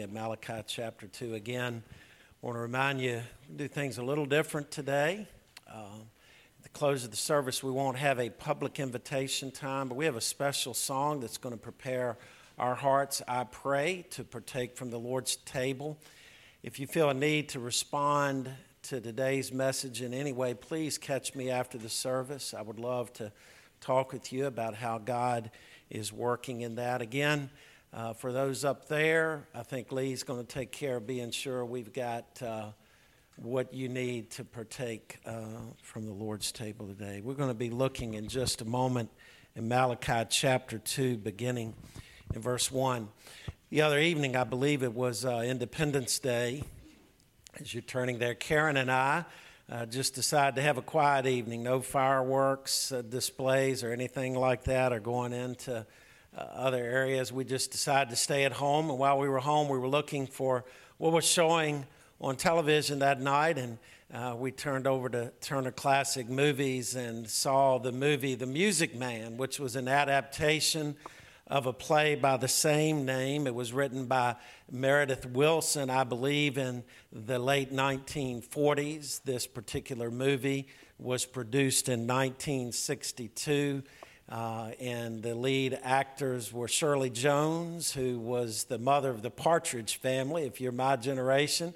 At Malachi chapter 2 again. I want to remind you, do things a little different today. Uh, at the close of the service, we won't have a public invitation time, but we have a special song that's going to prepare our hearts, I pray, to partake from the Lord's table. If you feel a need to respond to today's message in any way, please catch me after the service. I would love to talk with you about how God is working in that. Again, uh, for those up there, I think Lee's going to take care of being sure we've got uh, what you need to partake uh, from the Lord's table today. We're going to be looking in just a moment in Malachi chapter 2, beginning in verse 1. The other evening, I believe it was uh, Independence Day. As you're turning there, Karen and I uh, just decided to have a quiet evening. No fireworks uh, displays or anything like that are going into uh, other areas. We just decided to stay at home. And while we were home, we were looking for what was showing on television that night. And uh, we turned over to Turner Classic Movies and saw the movie The Music Man, which was an adaptation of a play by the same name. It was written by Meredith Willson, I believe, in the late 1940s. This particular movie was produced in 1962. Uh, and the lead actors were Shirley Jones, who was the mother of the Partridge family, if you're my generation,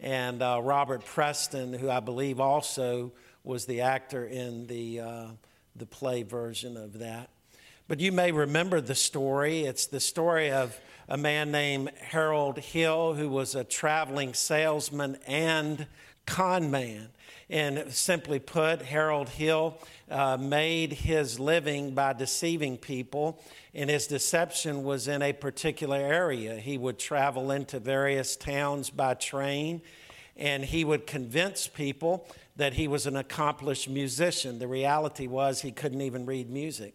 and uh, Robert Preston, who I believe also was the actor in the, uh, the play version of that. But you may remember the story. It's the story of a man named Harold Hill, who was a traveling salesman and con man. And simply put, Harold Hill uh, made his living by deceiving people, and his deception was in a particular area. He would travel into various towns by train, and he would convince people that he was an accomplished musician. The reality was he couldn't even read music.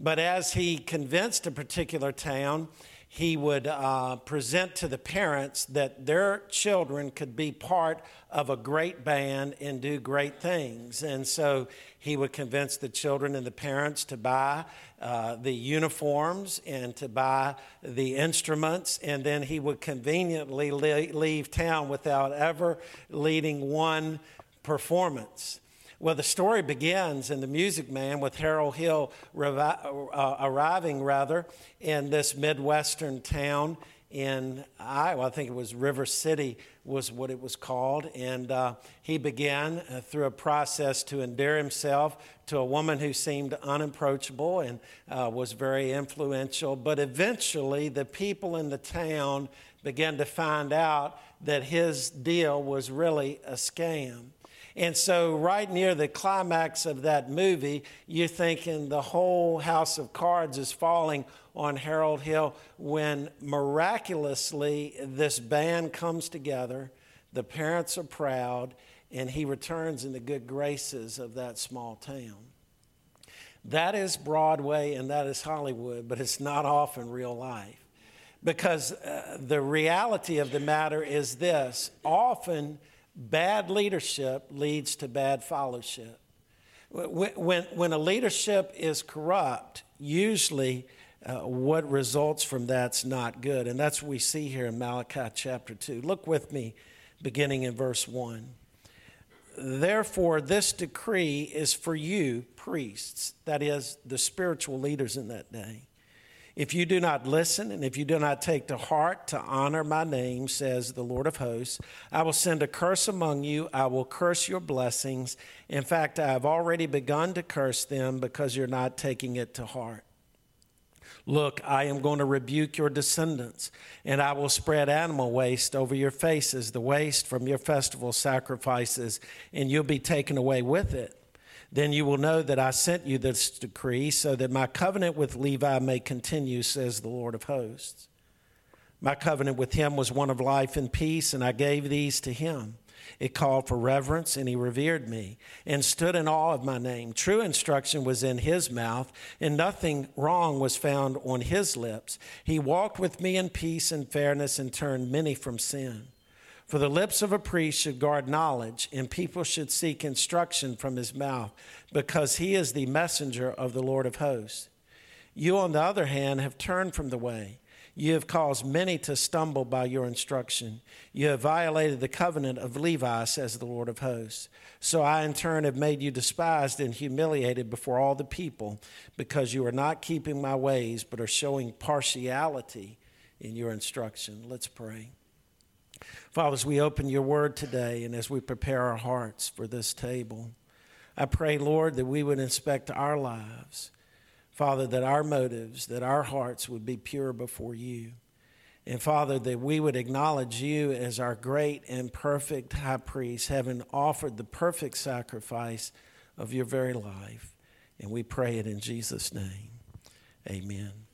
But as he convinced a particular town, he would uh, present to the parents that their children could be part of a great band and do great things. And so he would convince the children and the parents to buy uh, the uniforms and to buy the instruments, and then he would conveniently leave town without ever leading one performance. Well, the story begins in The Music Man with Harold Hill revi- uh, arriving, rather, in this Midwestern town in Iowa. I think it was River City, was what it was called. And uh, he began uh, through a process to endear himself to a woman who seemed unapproachable and uh, was very influential. But eventually, the people in the town began to find out that his deal was really a scam. And so, right near the climax of that movie, you're thinking the whole house of cards is falling on Harold Hill when miraculously this band comes together, the parents are proud, and he returns in the good graces of that small town. That is Broadway and that is Hollywood, but it's not often real life. Because uh, the reality of the matter is this often, bad leadership leads to bad fellowship. When, when, when a leadership is corrupt, usually uh, what results from that's not good. And that's what we see here in Malachi chapter 2. Look with me, beginning in verse 1. Therefore, this decree is for you, priests, that is, the spiritual leaders in that day if you do not listen and if you do not take to heart to honor my name, says the Lord of hosts, I will send a curse among you. I will curse your blessings. In fact, I have already begun to curse them because you're not taking it to heart. Look, I am going to rebuke your descendants, and I will spread animal waste over your faces, the waste from your festival sacrifices, and you'll be taken away with it then you will know that I sent you this decree so that my covenant with Levi may continue, says the Lord of hosts. My covenant with him was one of life and peace, and I gave these to him. It called for reverence, and he revered me and stood in awe of my name. True instruction was in his mouth, and nothing wrong was found on his lips. He walked with me in peace and fairness and turned many from sin. For the lips of a priest should guard knowledge, and people should seek instruction from his mouth, because he is the messenger of the Lord of hosts. You, on the other hand, have turned from the way. You have caused many to stumble by your instruction. You have violated the covenant of Levi, says the Lord of hosts. So I, in turn, have made you despised and humiliated before all the people, because you are not keeping my ways, but are showing partiality in your instruction. Let's pray. Father, as we open your word today and as we prepare our hearts for this table, I pray, Lord, that we would inspect our lives. Father, that our motives, that our hearts would be pure before you. And Father, that we would acknowledge you as our great and perfect high priest, having offered the perfect sacrifice of your very life. And we pray it in Jesus' name. Amen.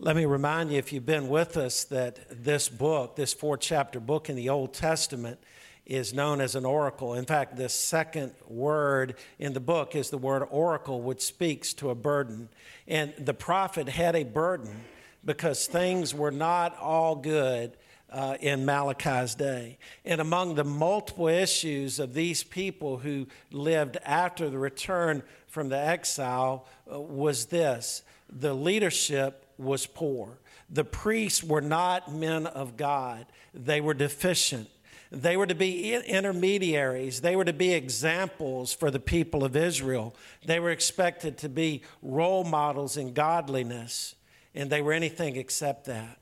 Let me remind you, if you've been with us, that this book, this four chapter book in the Old Testament, is known as an oracle. In fact, the second word in the book is the word oracle, which speaks to a burden. And the prophet had a burden because things were not all good uh, in Malachi's day. And among the multiple issues of these people who lived after the return from the exile uh, was this the leadership was poor. The priests were not men of God, they were deficient. They were to be intermediaries. They were to be examples for the people of Israel. They were expected to be role models in godliness, and they were anything except that.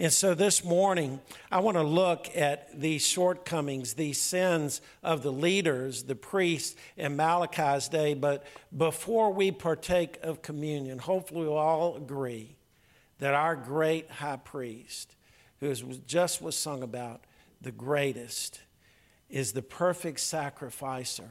And so this morning, I want to look at these shortcomings, these sins of the leaders, the priests in Malachi's day. But before we partake of communion, hopefully we'll all agree that our great high priest, who just was sung about, the greatest, is the perfect sacrificer.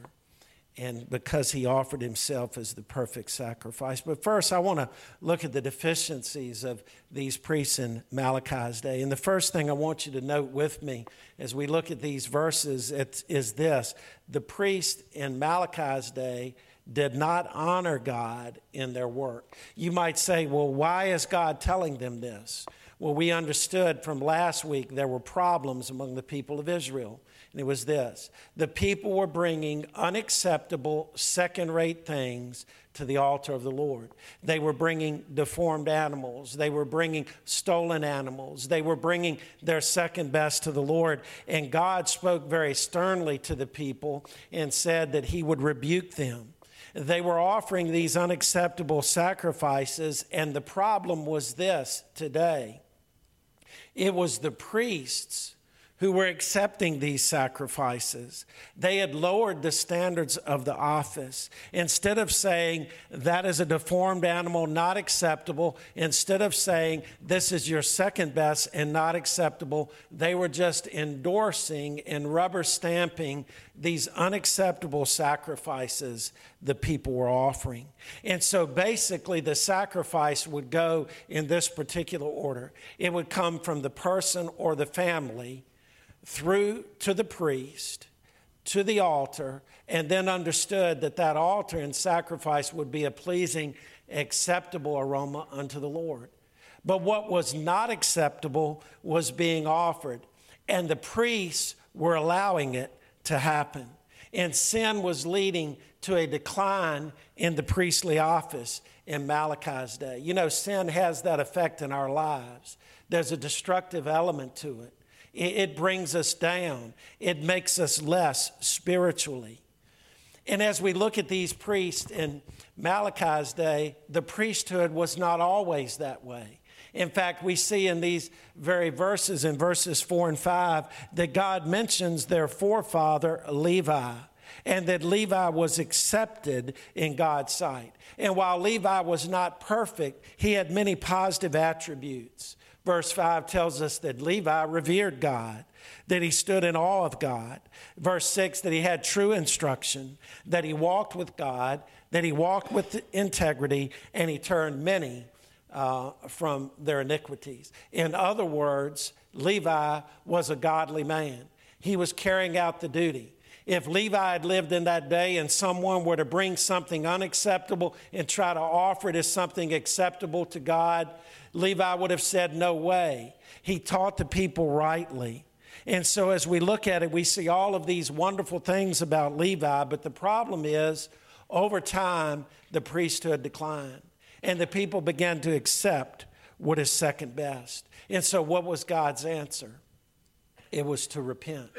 And because he offered himself as the perfect sacrifice. But first, I want to look at the deficiencies of these priests in Malachi's day. And the first thing I want you to note with me as we look at these verses is this the priest in Malachi's day did not honor God in their work. You might say, well, why is God telling them this? Well, we understood from last week there were problems among the people of Israel. And it was this the people were bringing unacceptable, second rate things to the altar of the Lord. They were bringing deformed animals, they were bringing stolen animals, they were bringing their second best to the Lord. And God spoke very sternly to the people and said that He would rebuke them. They were offering these unacceptable sacrifices, and the problem was this today. It was the priests who were accepting these sacrifices. They had lowered the standards of the office. Instead of saying, that is a deformed animal, not acceptable, instead of saying, this is your second best and not acceptable, they were just endorsing and rubber stamping these unacceptable sacrifices the people were offering. And so basically, the sacrifice would go in this particular order it would come from the person or the family through to the priest, to the altar, and then understood that that altar and sacrifice would be a pleasing, acceptable aroma unto the Lord. But what was not acceptable was being offered, and the priests were allowing it to happen. And sin was leading to a decline in the priestly office in Malachi's day. You know, sin has that effect in our lives, there's a destructive element to it. It brings us down, it makes us less spiritually. And as we look at these priests in Malachi's day, the priesthood was not always that way. In fact, we see in these very verses, in verses four and five, that God mentions their forefather Levi and that Levi was accepted in God's sight. And while Levi was not perfect, he had many positive attributes. Verse 5 tells us that Levi revered God, that he stood in awe of God. Verse 6 that he had true instruction, that he walked with God, that he walked with integrity, and he turned many uh, from their iniquities. In other words, Levi was a godly man. He was carrying out the duty. If Levi had lived in that day and someone were to bring something unacceptable and try to offer it as something acceptable to God, Levi would have said, No way. He taught the people rightly. And so, as we look at it, we see all of these wonderful things about Levi, but the problem is, over time, the priesthood declined, and the people began to accept what is second best. And so, what was God's answer? It was to repent.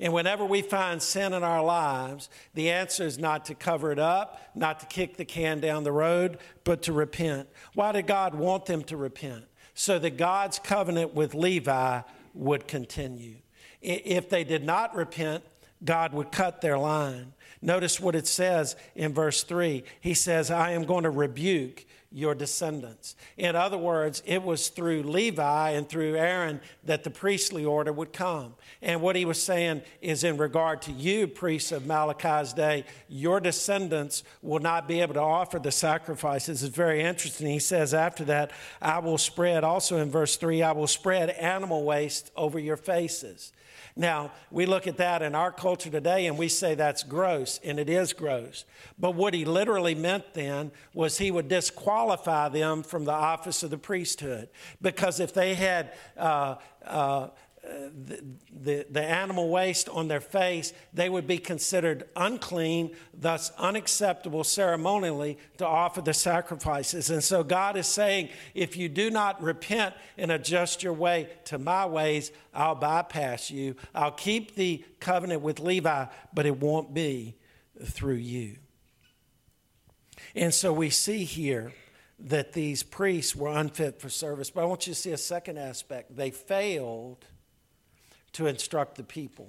And whenever we find sin in our lives, the answer is not to cover it up, not to kick the can down the road, but to repent. Why did God want them to repent? So that God's covenant with Levi would continue. If they did not repent, God would cut their line. Notice what it says in verse 3. He says, I am going to rebuke your descendants. In other words, it was through Levi and through Aaron that the priestly order would come. And what he was saying is, in regard to you, priests of Malachi's day, your descendants will not be able to offer the sacrifices. It's very interesting. He says after that, I will spread, also in verse 3, I will spread animal waste over your faces. Now, we look at that in our culture today and we say that's gross, and it is gross. But what he literally meant then was he would disqualify them from the office of the priesthood. Because if they had uh, uh, the, the, animal waste on their face, they would be considered unclean, thus unacceptable ceremonially to offer the sacrifices. And so God is saying, if you do not repent and adjust your way to my ways, I'll bypass you. I'll keep the covenant with Levi, but it won't be through you. And so we see here that these priests were unfit for service. But I want you to see a second aspect. They failed to instruct the people.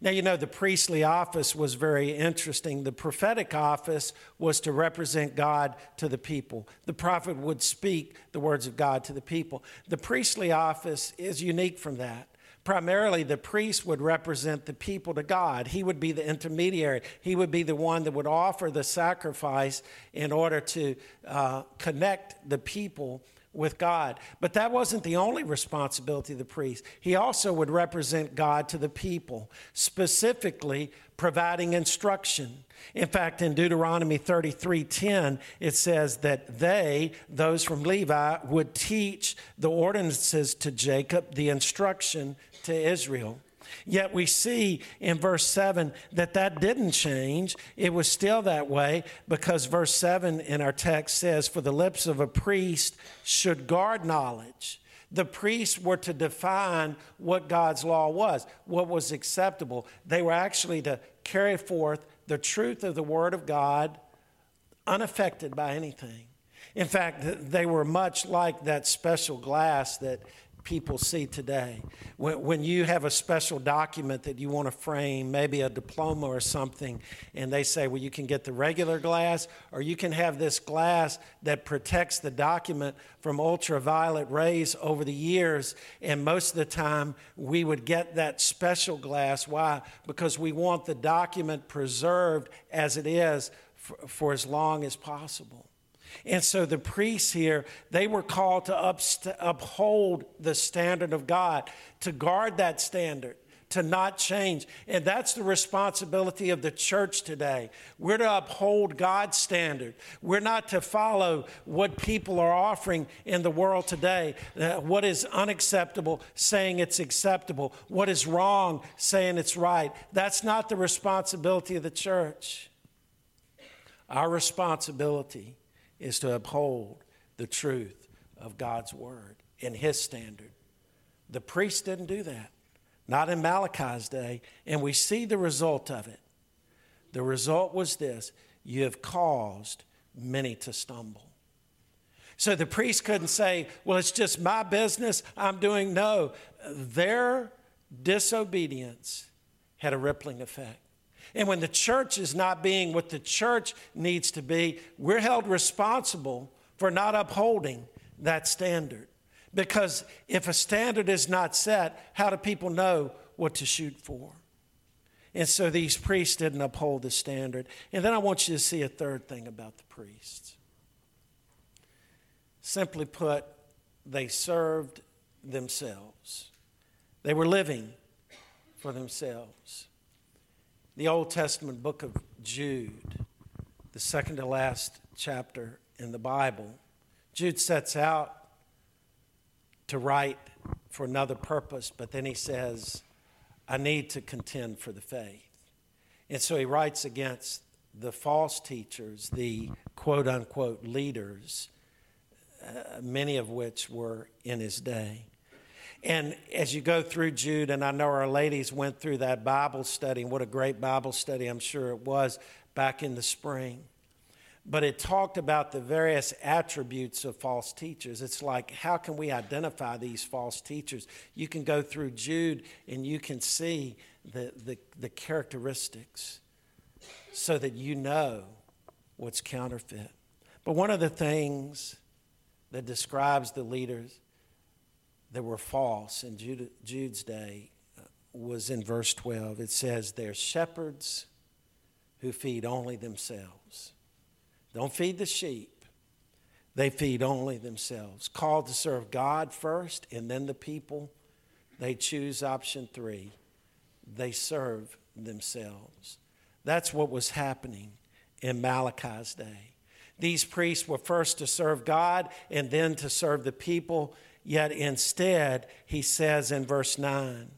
Now, you know, the priestly office was very interesting. The prophetic office was to represent God to the people. The prophet would speak the words of God to the people. The priestly office is unique from that. Primarily, the priest would represent the people to God. He would be the intermediary. He would be the one that would offer the sacrifice in order to uh, connect the people with God. But that wasn't the only responsibility of the priest. He also would represent God to the people, specifically providing instruction. In fact, in Deuteronomy 33:10, it says that they, those from Levi, would teach the ordinances to Jacob, the instruction to Israel. Yet we see in verse 7 that that didn't change. It was still that way because verse 7 in our text says, For the lips of a priest should guard knowledge. The priests were to define what God's law was, what was acceptable. They were actually to carry forth the truth of the Word of God unaffected by anything. In fact, they were much like that special glass that people see today. When, when you have a special document that you want to frame, maybe a diploma or something, and they say, well, you can get the regular glass, or you can have this glass that protects the document from ultraviolet rays over the years. And most of the time, we would get that special glass. Why? Because we want the document preserved as it is for, for as long as possible. And so the priests here, they were called to upst- uphold the standard of God, to guard that standard, to not change. And that's the responsibility of the church today. We're to uphold God's standard. We're not to follow what people are offering in the world today. Uh, what is unacceptable, saying it's acceptable. What is wrong, saying it's right. That's not the responsibility of the church. Our responsibility is to uphold the truth of God's word and his standard. The priest didn't do that, not in Malachi's day, and we see the result of it. The result was this you have caused many to stumble. So the priest couldn't say, Well, it's just my business, I'm doing. No, their disobedience had a rippling effect. And when the church is not being what the church needs to be, we're held responsible for not upholding that standard. Because if a standard is not set, how do people know what to shoot for? And so these priests didn't uphold the standard. And then I want you to see a third thing about the priests. Simply put, they served themselves, they were living for themselves the Old Testament book of Jude, the second to last chapter in the Bible, Jude sets out to write for another purpose, but then he says, I need to contend for the faith. And so he writes against the false teachers, the quote unquote leaders uh, many of which were in his day. And as you go through Jude, and I know our ladies went through that Bible study, and what a great Bible study I'm sure it was back in the spring. But it talked about the various attributes of false teachers. It's like, how can we identify these false teachers? You can go through Jude and you can see the, the, the characteristics so that you know what's counterfeit. But one of the things that describes the leaders that were false in Jude, Jude's day uh, was in verse 12. It says, They're shepherds who feed only themselves. Don't feed the sheep, they feed only themselves. Called to serve God first and then the people. They choose option three they serve themselves. That's what was happening in Malachi's day. These priests were first to serve God and then to serve the people, yet instead, he says in verse 9,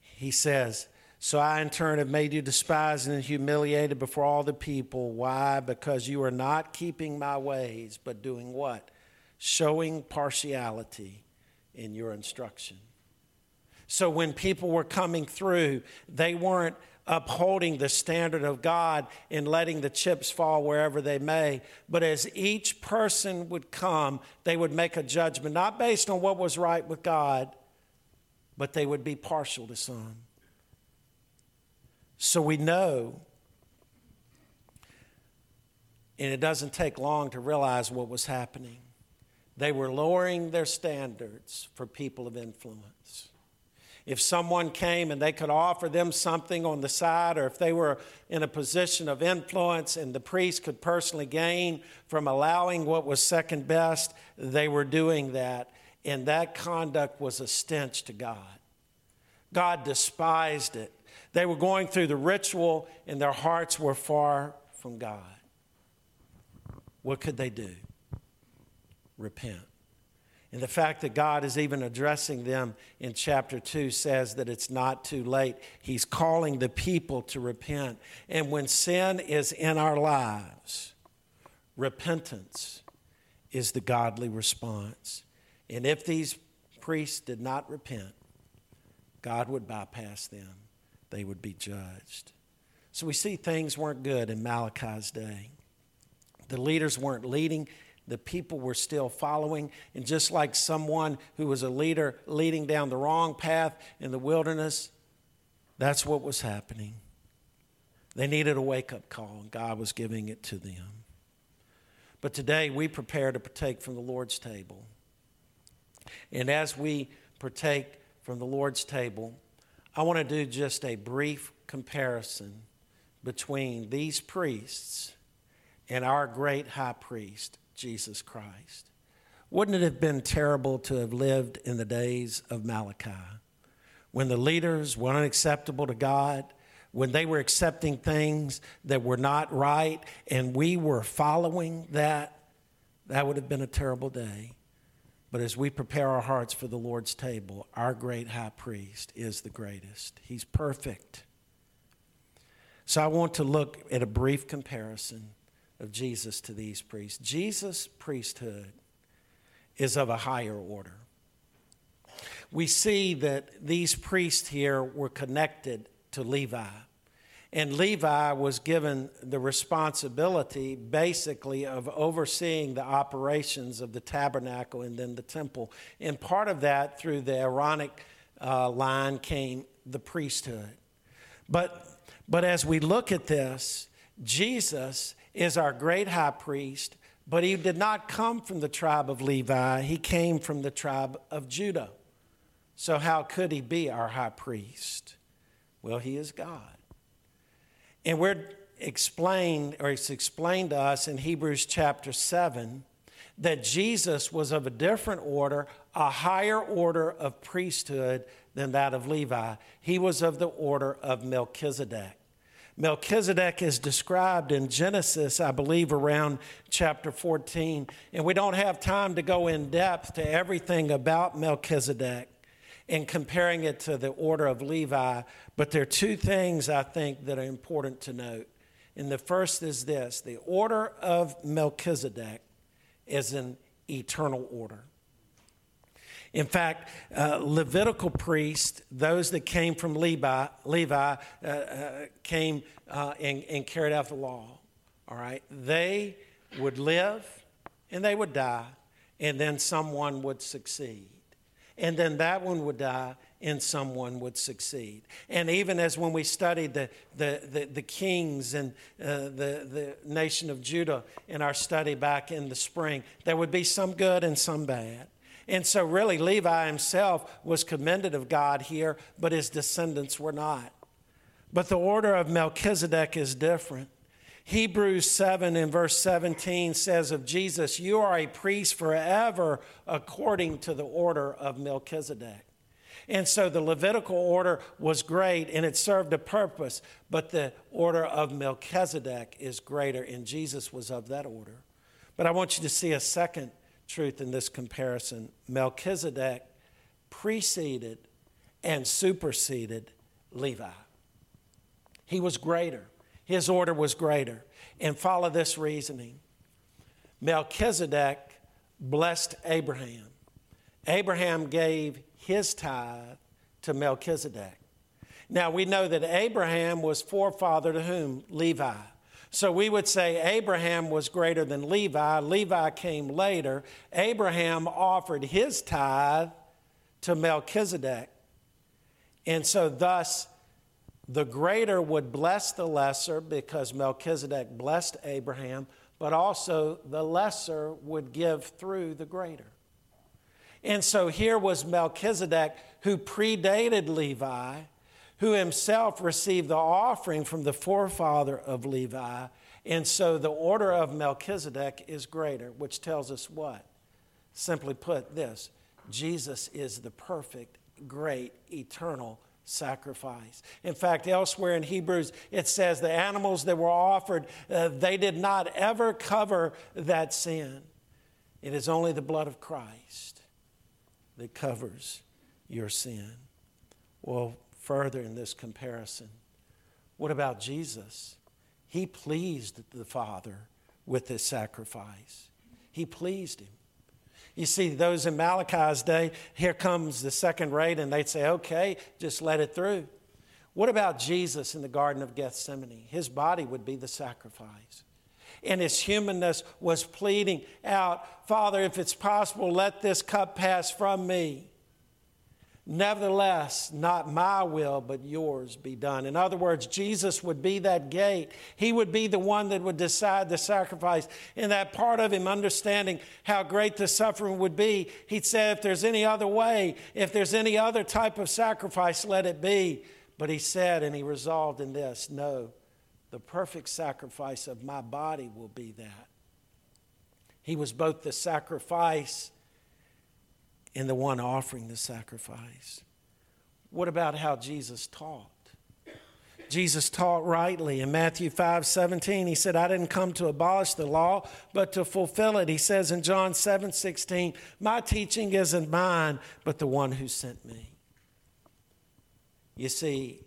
he says, So I in turn have made you despised and humiliated before all the people. Why? Because you are not keeping my ways, but doing what? Showing partiality in your instruction. So when people were coming through, they weren't upholding the standard of God and letting the chips fall wherever they may. But as each person would come, they would make a judgment, not based on what was right with God, but they would be partial to some. So we know, and it doesn't take long to realize what was happening. They were lowering their standards for people of influence if someone came and they could offer them something on the side, or if they were in a position of influence and the priest could personally gain from allowing what was second best, they were doing that. And that conduct was a stench to God. God despised it. They were going through the ritual and their hearts were far from God. What could they do? Repent. And the fact that God is even addressing them in chapter 2 says that it's not too late. He's calling the people to repent. And when sin is in our lives, repentance is the godly response. And if these priests did not repent, God would bypass them, they would be judged. So we see things weren't good in Malachi's day. The leaders weren't leading the people were still following. And just like someone who was a leader leading down the wrong path in the wilderness, that's what was happening. They needed a wake up call, and God was giving it to them. But today we prepare to partake from the Lord's table. And as we partake from the Lord's table, I want to do just a brief comparison between these priests and our great high priest, Jesus Christ. Wouldn't it have been terrible to have lived in the days of Malachi when the leaders were unacceptable to God, when they were accepting things that were not right, and we were following that? That would have been a terrible day. But as we prepare our hearts for the Lord's table, our great high priest is the greatest. He's perfect. So I want to look at a brief comparison of Jesus to these priests. Jesus' priesthood is of a higher order. We see that these priests here were connected to Levi. And Levi was given the responsibility, basically, of overseeing the operations of the tabernacle and then the temple. And part of that, through the Aaronic uh, line, came the priesthood. But, but as we look at this, Jesus is our great high priest, but he did not come from the tribe of Levi, he came from the tribe of Judah. So, how could he be our high priest? Well, he is God. And we're explained, or it's explained to us in Hebrews chapter 7 that Jesus was of a different order, a higher order of priesthood than that of Levi. He was of the order of Melchizedek. Melchizedek is described in Genesis, I believe, around chapter 14. And we don't have time to go in depth to everything about Melchizedek and comparing it to the order of Levi. But there are two things I think that are important to note. And the first is this the order of Melchizedek is an eternal order. In fact, uh, Levitical priests, those that came from Levi, Levi uh, uh, came uh, and, and carried out the law. All right, they would live and they would die, and then someone would succeed. And then that one would die, and someone would succeed. And even as when we studied the, the, the, the kings and uh, the, the nation of Judah in our study back in the spring, there would be some good and some bad. And so, really, Levi himself was commended of God here, but his descendants were not. But the order of Melchizedek is different. Hebrews 7 and verse 17 says of Jesus, You are a priest forever according to the order of Melchizedek. And so the Levitical order was great and it served a purpose, but the order of Melchizedek is greater, and Jesus was of that order. But I want you to see a second truth in this comparison Melchizedek preceded and superseded Levi. He was greater, his order was greater. And follow this reasoning Melchizedek blessed Abraham. Abraham gave his tithe to Melchizedek. Now we know that Abraham was forefather to whom? Levi. So we would say Abraham was greater than Levi. Levi came later. Abraham offered his tithe to Melchizedek. And so, thus, the greater would bless the lesser because Melchizedek blessed Abraham, but also the lesser would give through the greater. And so here was Melchizedek who predated Levi who himself received the offering from the forefather of Levi. And so the order of Melchizedek is greater, which tells us what? Simply put, this Jesus is the perfect, great, eternal sacrifice. In fact, elsewhere in Hebrews, it says the animals that were offered, uh, they did not ever cover that sin. It is only the blood of Christ that covers your sin. Well, further in this comparison. What about Jesus? He pleased the Father with his sacrifice, he pleased him. You see, those in Malachi's day, here comes the second rate, and they'd say, okay, just let it through. What about Jesus in the Garden of Gethsemane? His body would be the sacrifice. And his humanness was pleading out, Father, if it's possible, let this cup pass from me. Nevertheless, not my will, but yours be done. In other words, Jesus would be that gate. He would be the one that would decide the sacrifice. In that part of him understanding how great the suffering would be, he'd say, if there's any other way, if there's any other type of sacrifice, let it be. But he said, and he resolved in this no, the perfect sacrifice of my body will be that. He was both the sacrifice in the one offering the sacrifice. What about how Jesus taught? Jesus taught rightly. In Matthew 5 17, he said, I didn't come to abolish the law, but to fulfill it. He says in John 7 16, My teaching isn't mine, but the one who sent me. You see,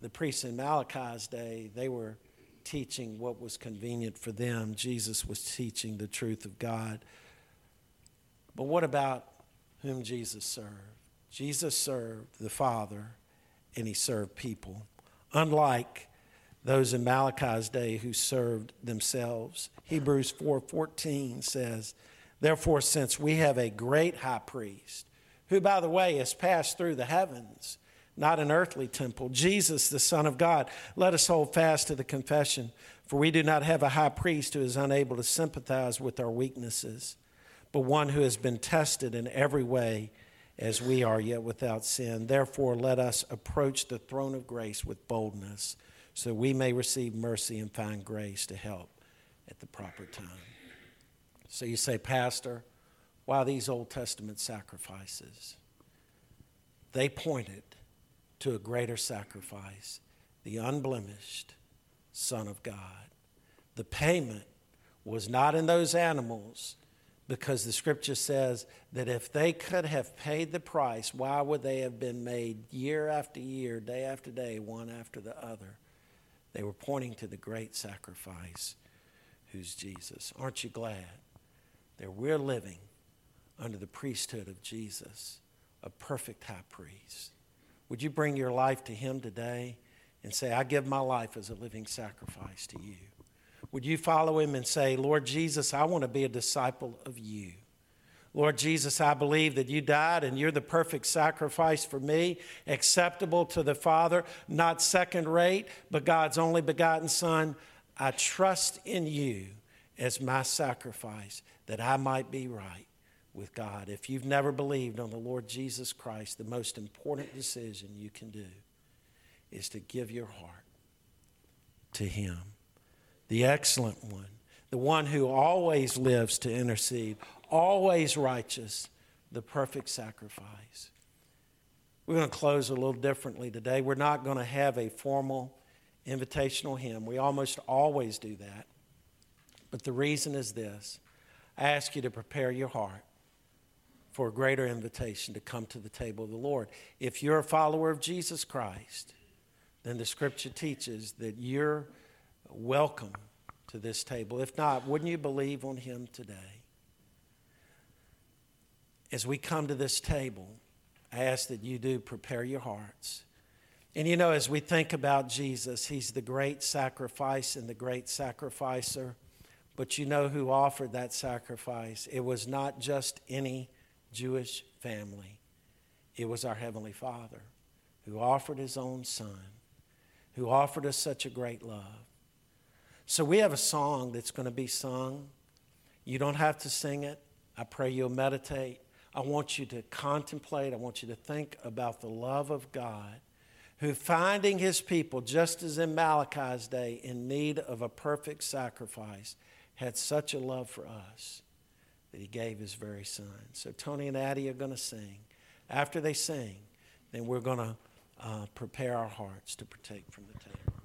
the priests in Malachi's day, they were teaching what was convenient for them. Jesus was teaching the truth of God. But what about whom Jesus served. Jesus served the Father and he served people. Unlike those in Malachi's day who served themselves. Hebrews 4:14 says, "Therefore since we have a great high priest, who by the way has passed through the heavens, not an earthly temple, Jesus the Son of God, let us hold fast to the confession, for we do not have a high priest who is unable to sympathize with our weaknesses." But one who has been tested in every way as we are, yet without sin. Therefore, let us approach the throne of grace with boldness so we may receive mercy and find grace to help at the proper time. So you say, Pastor, why these Old Testament sacrifices? They pointed to a greater sacrifice, the unblemished Son of God. The payment was not in those animals because the scripture says that if they could have paid the price, why would they have been made year after year, day after day, one after the other? They were pointing to the great sacrifice who's Jesus. Aren't you glad that we're living under the priesthood of Jesus, a perfect high priest. Would you bring your life to Him today and say, I give my life as a living sacrifice to you? Would you follow Him and say, Lord Jesus, I want to be a disciple of you? Lord Jesus, I believe that you died and you're the perfect sacrifice for me, acceptable to the Father, not second rate, but God's only begotten Son. I trust in you as my sacrifice that I might be right with God. If you've never believed on the Lord Jesus Christ, the most important decision you can do is to give your heart to Him, the excellent one, the one who always lives to intercede, always righteous, the perfect sacrifice. We're going to close a little differently today. We're not going to have a formal invitational hymn. We almost always do that. But the reason is this I ask you to prepare your heart for a greater invitation to come to the table of the Lord. If you're a follower of Jesus Christ, then the scripture teaches that you're welcome to this table. If not, wouldn't you believe on him today? As we come to this table, I ask that you do prepare your hearts. And you know, as we think about Jesus, he's the great sacrifice and the great sacrificer. But you know who offered that sacrifice? It was not just any Jewish family, it was our Heavenly Father who offered His own Son, who offered us such a great love. So we have a song that's going to be sung. You don't have to sing it. I pray you'll meditate. I want you to contemplate. I want you to think about the love of God who, finding his people, just as in Malachi's day, in need of a perfect sacrifice, had such a love for us that he gave his very son. So Tony and Addie are going to sing. After they sing, then we're going to uh, prepare our hearts to partake from the table.